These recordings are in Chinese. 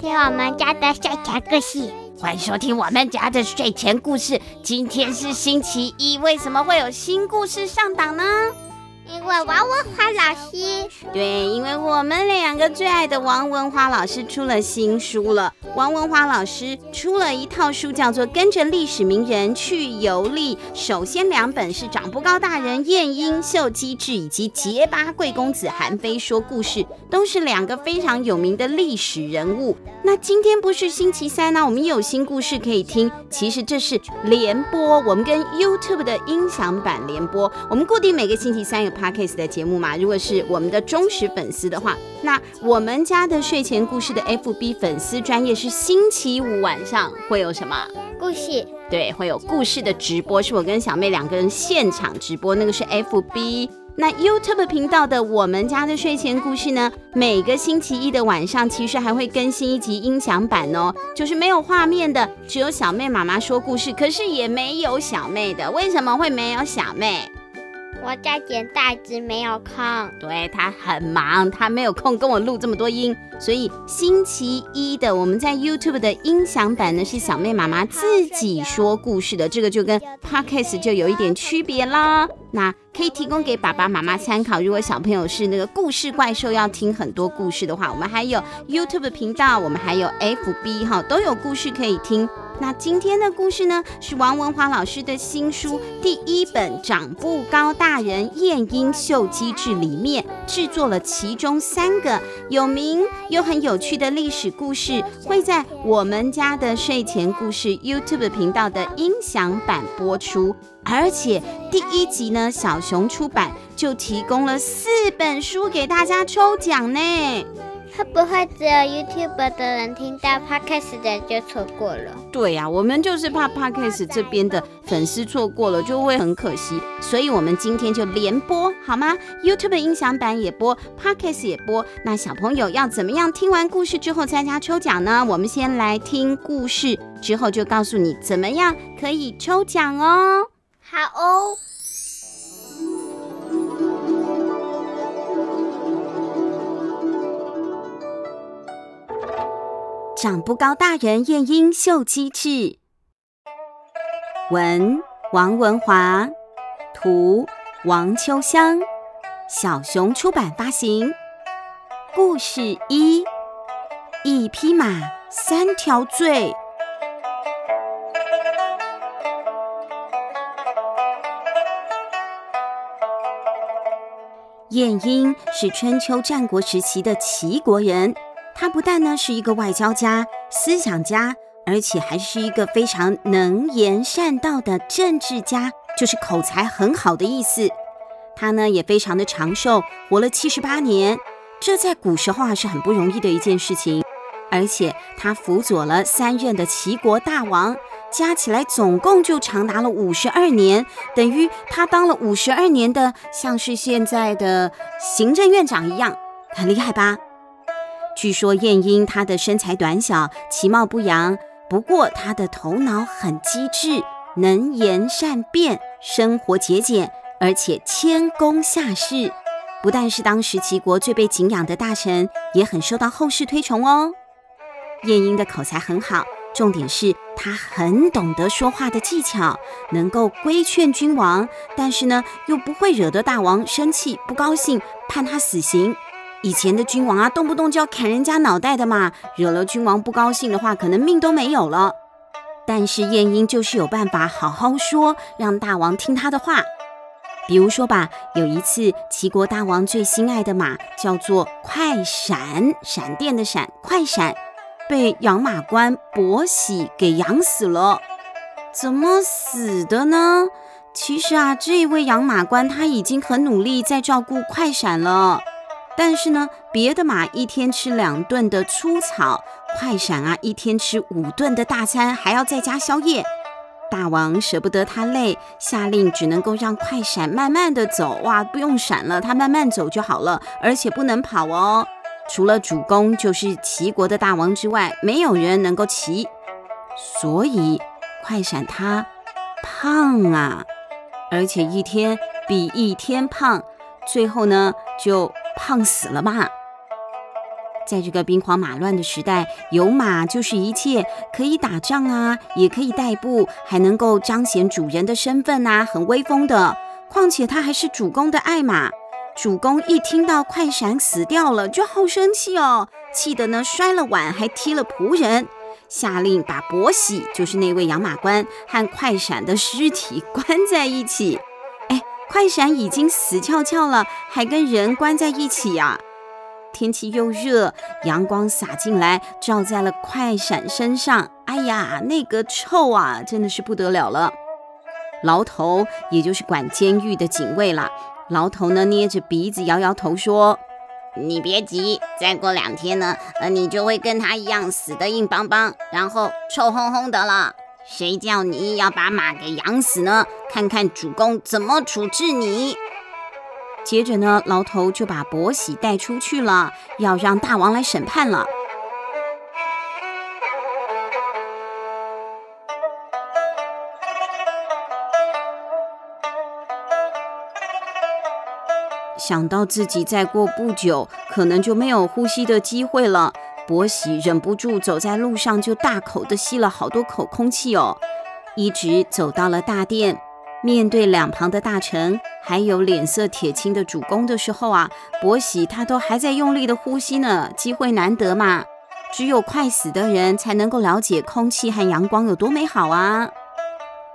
听我们家的睡前故事。欢迎收听我们家的睡前故事。今天是星期一，为什么会有新故事上档呢？因为王文华老师。对，因为我们两个最爱的王文华老师出了新书了。王文华老师出了一套书，叫做《跟着历史名人去游历》。首先两本是长不高大人晏婴秀机智，以及结巴贵公子韩非说故事，都是两个非常有名的历史人物。那今天不是星期三呢、我们有新故事可以听。其实这是联播，我们跟 YouTube 的音响版联播。我们固定每个星期三有 Podcast 的节目嘛。如果是我们的忠实粉丝的话，那我们家的睡前故事的 FB 粉丝专业。是星期五晚上会有什么故事？对，会有故事的直播，是我跟小妹两个人现场直播，那个是 FB。那 YouTube 频道的我们家的睡前故事呢，每个星期一的晚上其实还会更新一集音响版哦，就是没有画面的，只有小妹妈妈说故事，可是也没有小妹的。为什么会没有小妹？我在剪袋子，没有空。对，他很忙，他没有空跟我录这么多音，所以星期一的我们在 YouTube 的音响版呢，是小妹妈妈自己说故事的，这个就跟 Podcast 就有一点区别啦。那可以提供给爸爸妈妈参考。如果小朋友是那个故事怪兽，要听很多故事的话，我们还有 YouTube 频道，我们还有 FB 哈，都有故事可以听。那今天的故事呢，是王文华老师的新书第一本《长不高大人晏婴秀机智》里面制作了其中三个有名又很有趣的历史故事，会在我们家的睡前故事 YouTube 频道的音响版播出。而且第一集呢，小熊出版就提供了四本书给大家抽奖呢。会不会只有 YouTube 的人听到 Podcast 的就错过了？对呀、啊，我们就是怕 Podcast 这边的粉丝错过了，就会很可惜。所以，我们今天就连播好吗？YouTube 音响版也播，Podcast 也播。那小朋友要怎么样？听完故事之后参加抽奖呢？我们先来听故事，之后就告诉你怎么样可以抽奖哦。好哦。长不高大人晏婴秀机智，文王文华，图王秋香，小熊出版发行。故事一：一匹马，三条罪。晏婴是春秋战国时期的齐国人。他不但呢是一个外交家、思想家，而且还是一个非常能言善道的政治家，就是口才很好的意思。他呢也非常的长寿，活了七十八年，这在古时候啊是很不容易的一件事情。而且他辅佐了三任的齐国大王，加起来总共就长达了五十二年，等于他当了五十二年的，像是现在的行政院长一样，很厉害吧？据说晏婴他的身材短小，其貌不扬，不过他的头脑很机智，能言善辩，生活节俭，而且谦恭下士。不但是当时齐国最被敬仰的大臣，也很受到后世推崇哦。晏婴的口才很好，重点是他很懂得说话的技巧，能够规劝君王，但是呢，又不会惹得大王生气不高兴，判他死刑。以前的君王啊，动不动就要砍人家脑袋的嘛，惹了君王不高兴的话，可能命都没有了。但是晏婴就是有办法好好说，让大王听他的话。比如说吧，有一次齐国大王最心爱的马叫做快闪，闪电的闪，快闪，被养马官伯喜给养死了。怎么死的呢？其实啊，这位养马官他已经很努力在照顾快闪了。但是呢，别的马一天吃两顿的粗草，快闪啊一天吃五顿的大餐，还要再加宵夜。大王舍不得他累，下令只能够让快闪慢慢的走。哇，不用闪了，他慢慢走就好了，而且不能跑哦。除了主公就是齐国的大王之外，没有人能够骑。所以快闪他胖啊，而且一天比一天胖，最后呢就。胖死了吧？在这个兵荒马乱的时代，有马就是一切，可以打仗啊，也可以代步，还能够彰显主人的身份啊，很威风的。况且他还是主公的爱马。主公一听到快闪死掉了，就好生气哦，气得呢摔了碗，还踢了仆人，下令把伯喜，就是那位养马官和快闪的尸体 关在一起。快闪已经死翘翘了，还跟人关在一起呀？天气又热，阳光洒进来，照在了快闪身上。哎呀，那个臭啊，真的是不得了了。牢头，也就是管监狱的警卫啦。牢头呢，捏着鼻子摇摇头说：“你别急，再过两天呢，呃，你就会跟他一样死的硬邦邦，然后臭烘烘的了。谁叫你要把马给养死呢？看看主公怎么处置你。”接着呢，牢头就把伯喜带出去了，要让大王来审判了。想到自己再过不久可能就没有呼吸的机会了，伯喜忍不住走在路上就大口的吸了好多口空气哦，一直走到了大殿。面对两旁的大臣，还有脸色铁青的主公的时候啊，伯喜他都还在用力的呼吸呢。机会难得嘛，只有快死的人才能够了解空气和阳光有多美好啊。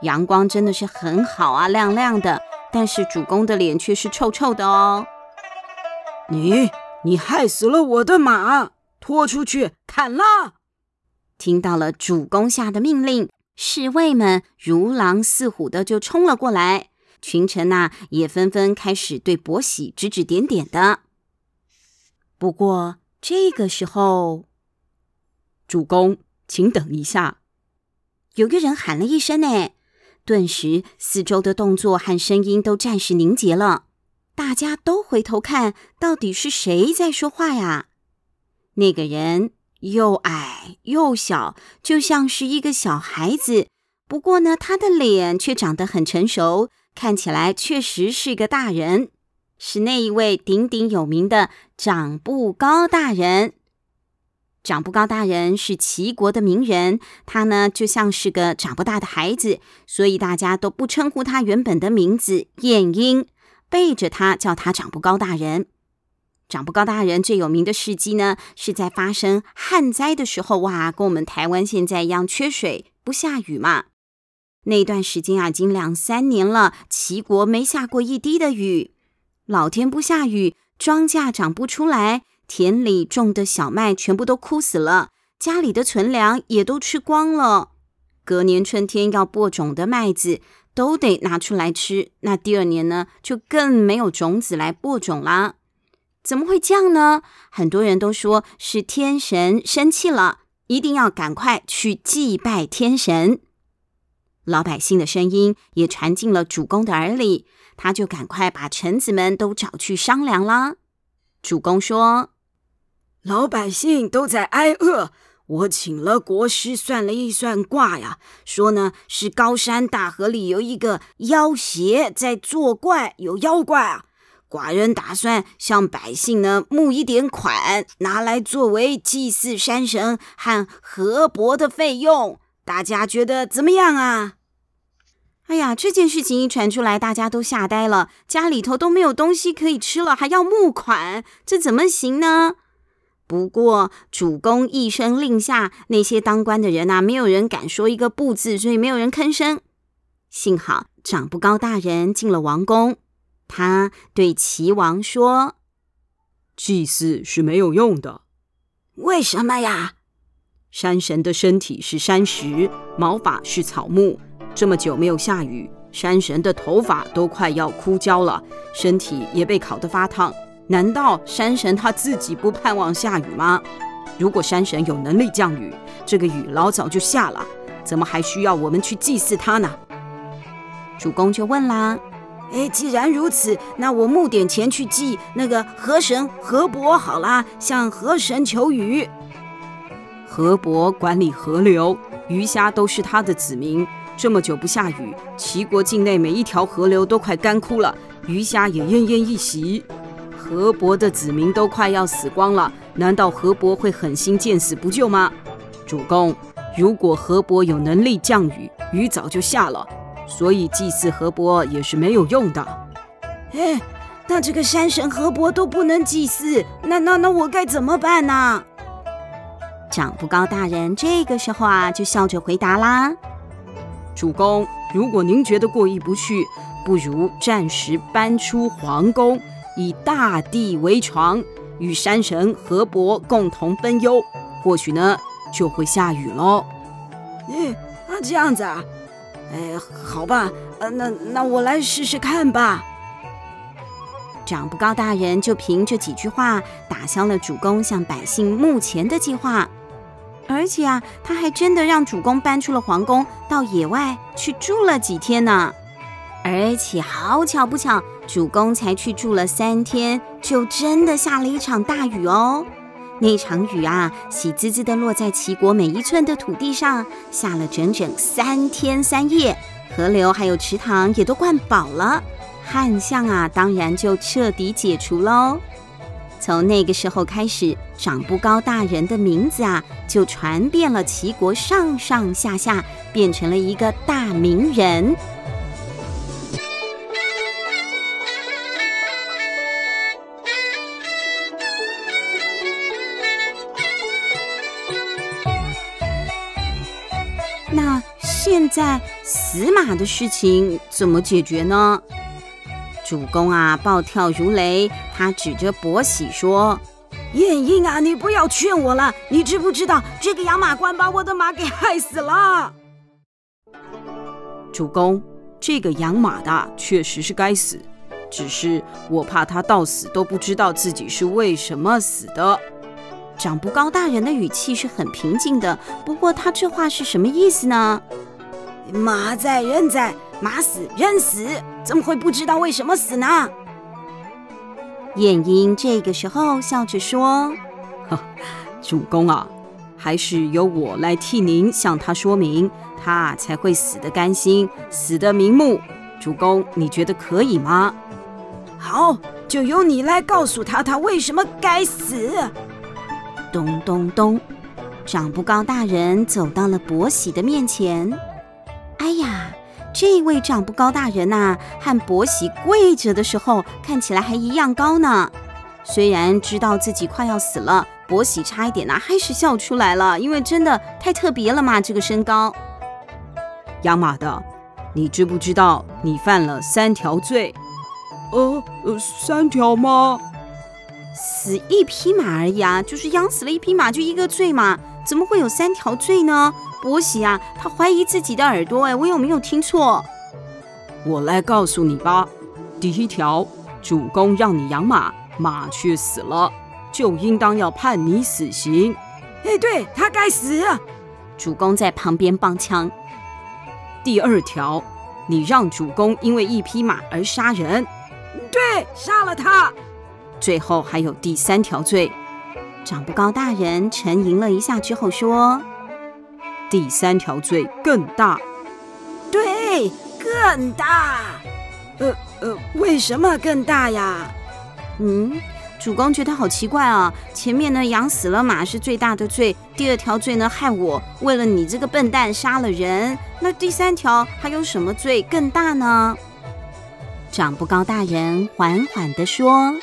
阳光真的是很好啊，亮亮的，但是主公的脸却是臭臭的哦。你，你害死了我的马，拖出去砍了！听到了主公下的命令。侍卫们如狼似虎的就冲了过来，群臣呐、也纷纷开始对伯喜指指点点的。不过这个时候，主公，请等一下！有个人喊了一声：“哎！”顿时四周的动作和声音都暂时凝结了，大家都回头看，到底是谁在说话呀？那个人。又矮又小，就像是一个小孩子。不过呢，他的脸却长得很成熟，看起来确实是个大人。是那一位鼎鼎有名的长不高大人。长不高大人是齐国的名人，他呢就像是个长不大的孩子，所以大家都不称呼他原本的名字晏婴，背着他叫他长不高大人。长不高大人最有名的事迹呢，是在发生旱灾的时候，哇，跟我们台湾现在一样缺水不下雨嘛。那段时间啊，已经两三年了，齐国没下过一滴的雨，老天不下雨，庄稼长不出来，田里种的小麦全部都枯死了，家里的存粮也都吃光了。隔年春天要播种的麦子都得拿出来吃，那第二年呢，就更没有种子来播种啦。怎么会这样呢？很多人都说是天神生气了，一定要赶快去祭拜天神。老百姓的声音也传进了主公的耳里，他就赶快把臣子们都找去商量啦。主公说：“老百姓都在挨饿，我请了国师算了一算卦呀，说呢是高山大河里有一个妖邪在作怪，有妖怪啊。”寡人打算向百姓呢募一点款，拿来作为祭祀山神和河伯的费用。大家觉得怎么样啊？哎呀，这件事情一传出来，大家都吓呆了，家里头都没有东西可以吃了，还要募款，这怎么行呢？不过主公一声令下，那些当官的人呐、啊，没有人敢说一个不字，所以没有人吭声。幸好长不高大人进了王宫。他对齐王说：“祭祀是没有用的，为什么呀？山神的身体是山石，毛发是草木。这么久没有下雨，山神的头发都快要枯焦了，身体也被烤得发烫。难道山神他自己不盼望下雨吗？如果山神有能力降雨，这个雨老早就下了，怎么还需要我们去祭祀他呢？”主公就问啦。哎，既然如此，那我募点钱去祭那个河神河伯好啦，向河神求雨。河伯管理河流，鱼虾都是他的子民。这么久不下雨，齐国境内每一条河流都快干枯了，鱼虾也奄奄一息。河伯的子民都快要死光了，难道河伯会狠心见死不救吗？主公，如果河伯有能力降雨，雨早就下了，所以祭祀河伯也是没有用的。哎，那这个山神河伯都不能祭祀，那那那我该怎么办呢？长不高大人这个时候啊，就笑着回答啦：“主公，如果您觉得过意不去，不如暂时搬出皇宫，以大地为床，与山神河伯共同分忧，或许呢就会下雨喽。”嗯，啊这样子啊，哎，好吧，呃，那那我来试试看吧。长不高大人就凭这几句话打消了主公向百姓目前的计划。而且啊，他还真的让主公搬出了皇宫，到野外去住了几天呢。而且好巧不巧，主公才去住了三天，就真的下了一场大雨哦。那场雨啊，喜滋滋的落在齐国每一寸的土地上，下了整整三天三夜，河流还有池塘也都灌饱了，旱象啊，当然就彻底解除喽。从那个时候开始，长不高大人的名字啊，就传遍了齐国上上下下，变成了一个大名人。那现在死马的事情怎么解决呢？主公啊，暴跳如雷！他指着伯喜说：“晏婴啊，你不要劝我了！你知不知道这个养马官把我的马给害死了？”主公，这个养马的确实是该死，只是我怕他到死都不知道自己是为什么死的。长不高大人的语气是很平静的，不过他这话是什么意思呢？马在人在，马死人死，怎么会不知道为什么死呢？晏婴这个时候笑着说：“主公啊，还是由我来替您向他说明，他才会死的甘心，死的瞑目。主公，你觉得可以吗？”好，就由你来告诉他，他为什么该死。咚咚咚，长不高大人走到了伯喜的面前。哎呀，这位长不高大人呐、和伯喜跪着的时候看起来还一样高呢。虽然知道自己快要死了，伯喜差一点呐、还是笑出来了，因为真的太特别了嘛，这个身高。养马的，你知不知道你犯了三条罪？呃，三条吗？死一匹马而已啊，就是养死了一匹马，就一个罪嘛，怎么会有三条罪呢？伯喜啊，他怀疑自己的耳朵哎，我有没有听错？我来告诉你吧。第一条，主公让你养马，马却死了，就应当要判你死刑。哎，对，他该死。主公在旁边帮腔。第二条，你让主公因为一匹马而杀人。对，杀了他。最后还有第三条罪。长不高大人沉吟了一下之后说。第三条罪更大，对，更大。呃呃，为什么更大呀？嗯，主公觉得好奇怪啊。前面呢，养死了马是最大的罪，第二条罪呢，害我为了你这个笨蛋杀了人。那第三条还有什么罪更大呢？长不高大人缓缓地说：“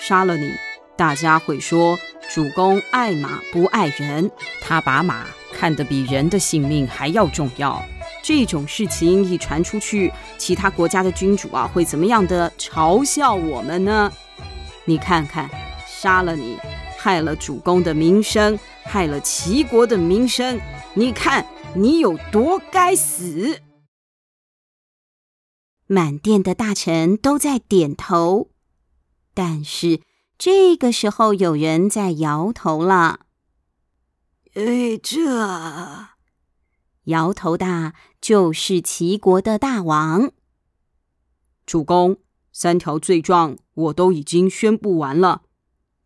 杀了你，大家会说主公爱马不爱人，他把马。”看得比人的性命还要重要，这种事情一传出去，其他国家的君主啊会怎么样的嘲笑我们呢？你看看，杀了你，害了主公的名声，害了齐国的名声，你看你有多该死！满殿的大臣都在点头，但是这个时候有人在摇头了。哎，这摇头的就是齐国的大王。主公，三条罪状我都已经宣布完了，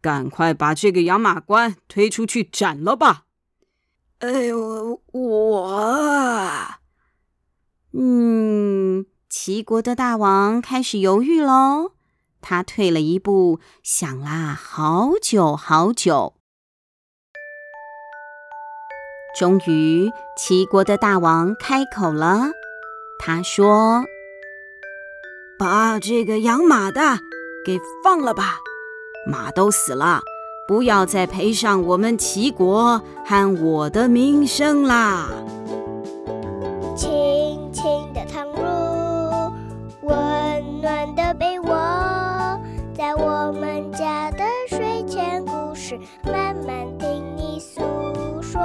赶快把这个养马官推出去斩了吧。哎呦，我……嗯，齐国的大王开始犹豫喽。他退了一步，想啦好久好久。终于，齐国的大王开口了，他说：“把这个养马的给放了吧，马都死了。”不要再赔上我们齐国和我的名声啦！说。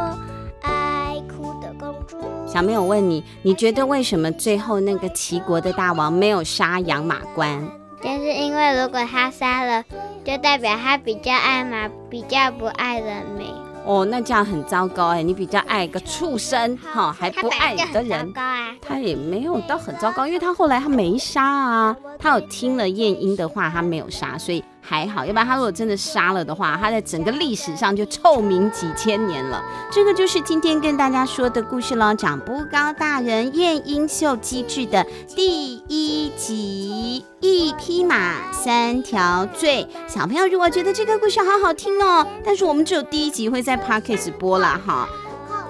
爱哭的公主。小妹，我问你，你觉得为什么最后那个齐国的大王没有杀养马关？就是因为如果他杀了。就代表他比较爱马，比较不爱人民。哦，那这样很糟糕哎！你比较爱个畜生，哈，还不爱你的人。他，啊、他也没有到很糟糕，因为他后来他没杀啊，他有听了晏婴的话，他没有杀，所以。还好，要不然他如果真的杀了的话，他在整个历史上就臭名几千年了。这个就是今天跟大家说的故事喽，《长不高大人晏婴秀机智》的第一集，一匹马，三条罪。小朋友如果觉得这个故事好好听哦，但是我们只有第一集会在 Podcast 播了哈。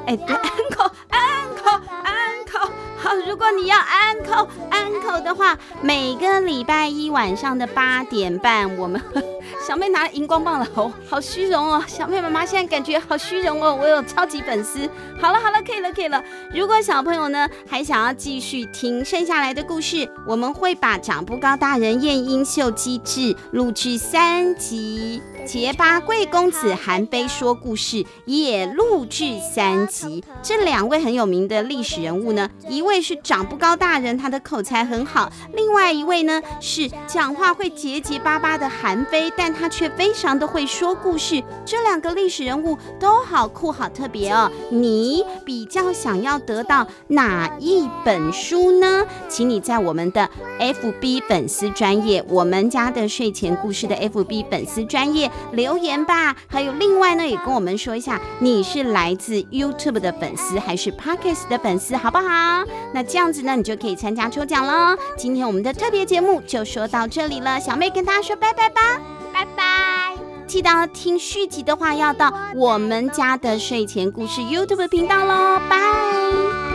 哎，对，安可，安可，安可。好，如果你要安可安可的话，每个礼拜一晚上的八点半，我们 小妹拿荧光棒了，哦，好虚荣哦！小妹妈妈现在感觉好虚荣哦，我有超级粉丝。好了好了，可以了可以了。如果小朋友呢还想要继续听剩下来的故事，我们会把长不高大人晏婴秀机智录制三集。结巴贵公子韩非说故事也录制三集，这两位很有名的历史人物呢，一位是长不高大人，他的口才很好；另外一位呢是讲话会结结巴巴的韩非，但他却非常的会说故事。这两个历史人物都好酷好特别哦。你比较想要得到哪一本书呢？请你在我们的 FB 粉丝专业，我们家的睡前故事的 FB 粉丝专业。留言吧，还有另外呢，也跟我们说一下，你是来自 YouTube 的粉丝还是 Podcast 的粉丝，好不好？那这样子呢，你就可以参加抽奖了。今天我们的特别节目就说到这里了，小妹跟大家说拜拜吧，拜拜！记得听续集的话，要到我们家的睡前故事 YouTube 频道喽，拜。